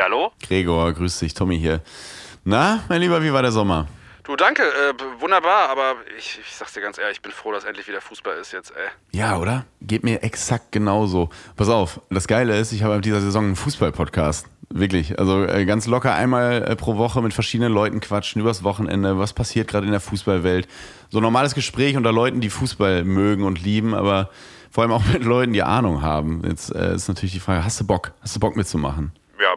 Ja, hallo? Gregor, grüß dich, Tommy hier. Na, mein Lieber, wie war der Sommer? Du, danke, äh, wunderbar, aber ich, ich sag's dir ganz ehrlich, ich bin froh, dass endlich wieder Fußball ist jetzt, ey. Ja, oder? Geht mir exakt genauso. Pass auf, das Geile ist, ich habe ab dieser Saison einen Fußball-Podcast. Wirklich. Also äh, ganz locker einmal äh, pro Woche mit verschiedenen Leuten quatschen übers Wochenende. Was passiert gerade in der Fußballwelt? So ein normales Gespräch unter Leuten, die Fußball mögen und lieben, aber vor allem auch mit Leuten, die Ahnung haben. Jetzt äh, ist natürlich die Frage, hast du Bock? Hast du Bock mitzumachen? Ja,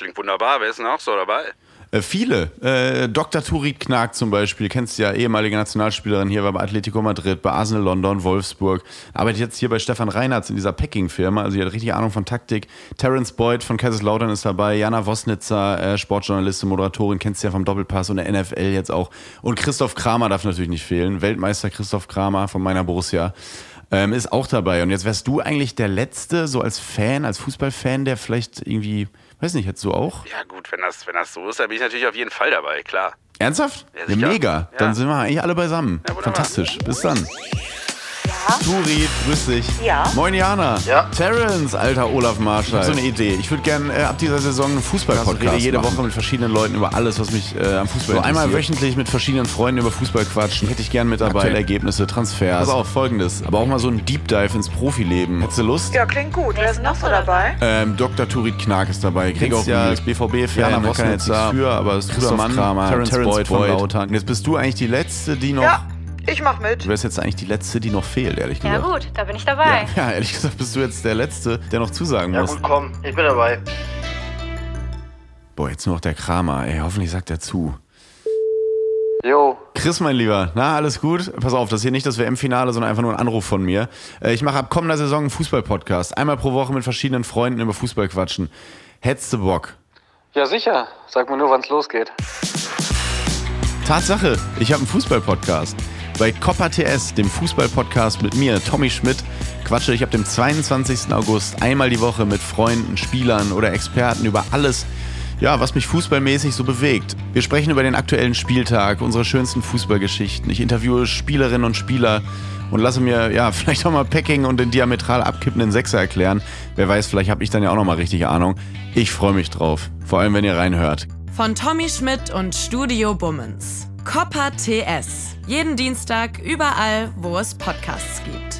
klingt wunderbar. Wer ist denn auch so dabei? Äh, viele. Äh, Dr. Turit Knag zum Beispiel, kennst du ja, ehemalige Nationalspielerin hier, war bei Atletico Madrid, bei Arsenal London, Wolfsburg. Arbeitet jetzt hier bei Stefan Reinhardt in dieser Packing-Firma, also die hat richtig Ahnung von Taktik. Terence Boyd von Kaiserslautern ist dabei, Jana Wosnitzer, äh, Sportjournalistin, Moderatorin, kennst du ja vom Doppelpass und der NFL jetzt auch. Und Christoph Kramer darf natürlich nicht fehlen, Weltmeister Christoph Kramer von meiner Borussia. Ähm, ist auch dabei. Und jetzt wärst du eigentlich der Letzte, so als Fan, als Fußballfan, der vielleicht irgendwie Weiß nicht, hättest du auch? Ja, gut, wenn das, wenn das so ist, dann bin ich natürlich auf jeden Fall dabei, klar. Ernsthaft? Ja, ja mega. Ja. Dann sind wir eigentlich alle beisammen. Fantastisch. Bis dann. Turi, grüß dich. Ja. Moin Jana. Ja. Terence, alter Olaf Marschall. Ich hab so eine Idee. Ich würde gerne äh, ab dieser Saison einen Fußball-Podcast rede jede machen. Woche mit verschiedenen Leuten über alles, was mich äh, am Fußball so einmal wöchentlich mit verschiedenen Freunden über Fußball quatschen. Hätte ich gern mit dabei. Okay. Ergebnisse, Transfers. Pass auf, folgendes. Aber auch mal so ein Deep Dive ins Profileben. Hättest du Lust? Ja, klingt gut. Wer ist noch so dabei? Ähm, Dr. Turit Knag ist dabei. Gregor ja als BVB-Fan. Jana kann jetzt nichts für, aber es ist guter Mann. Kramer, Terence Boyd, Boyd von Lautern. Jetzt bist du eigentlich die Letzte, die noch... Ja ich mach mit. Du wärst jetzt eigentlich die Letzte, die noch fehlt, ehrlich gesagt. Ja gut, da bin ich dabei. Ja, ja, ehrlich gesagt bist du jetzt der Letzte, der noch zusagen ja, muss. Ja gut, komm, ich bin dabei. Boah, jetzt nur noch der Kramer. Ey, hoffentlich sagt er zu. Jo. Chris, mein Lieber, na, alles gut? Pass auf, das ist hier nicht das WM-Finale, sondern einfach nur ein Anruf von mir. Äh, ich mache ab kommender Saison einen Fußball-Podcast. Einmal pro Woche mit verschiedenen Freunden über Fußball quatschen. Hättest du Bock? Ja, sicher. Sag mir nur, wann es losgeht. Tatsache, ich habe einen Fußball-Podcast. Bei Coppa TS, dem Fußball-Podcast mit mir, Tommy Schmidt, quatsche ich ab dem 22. August einmal die Woche mit Freunden, Spielern oder Experten über alles, ja, was mich fußballmäßig so bewegt. Wir sprechen über den aktuellen Spieltag, unsere schönsten Fußballgeschichten. Ich interviewe Spielerinnen und Spieler und lasse mir ja vielleicht auch mal Packing und den diametral abkippenden Sechser erklären. Wer weiß, vielleicht habe ich dann ja auch noch mal richtig Ahnung. Ich freue mich drauf, vor allem wenn ihr reinhört. Von Tommy Schmidt und Studio Bummens. Copper TS. Jeden Dienstag überall, wo es Podcasts gibt.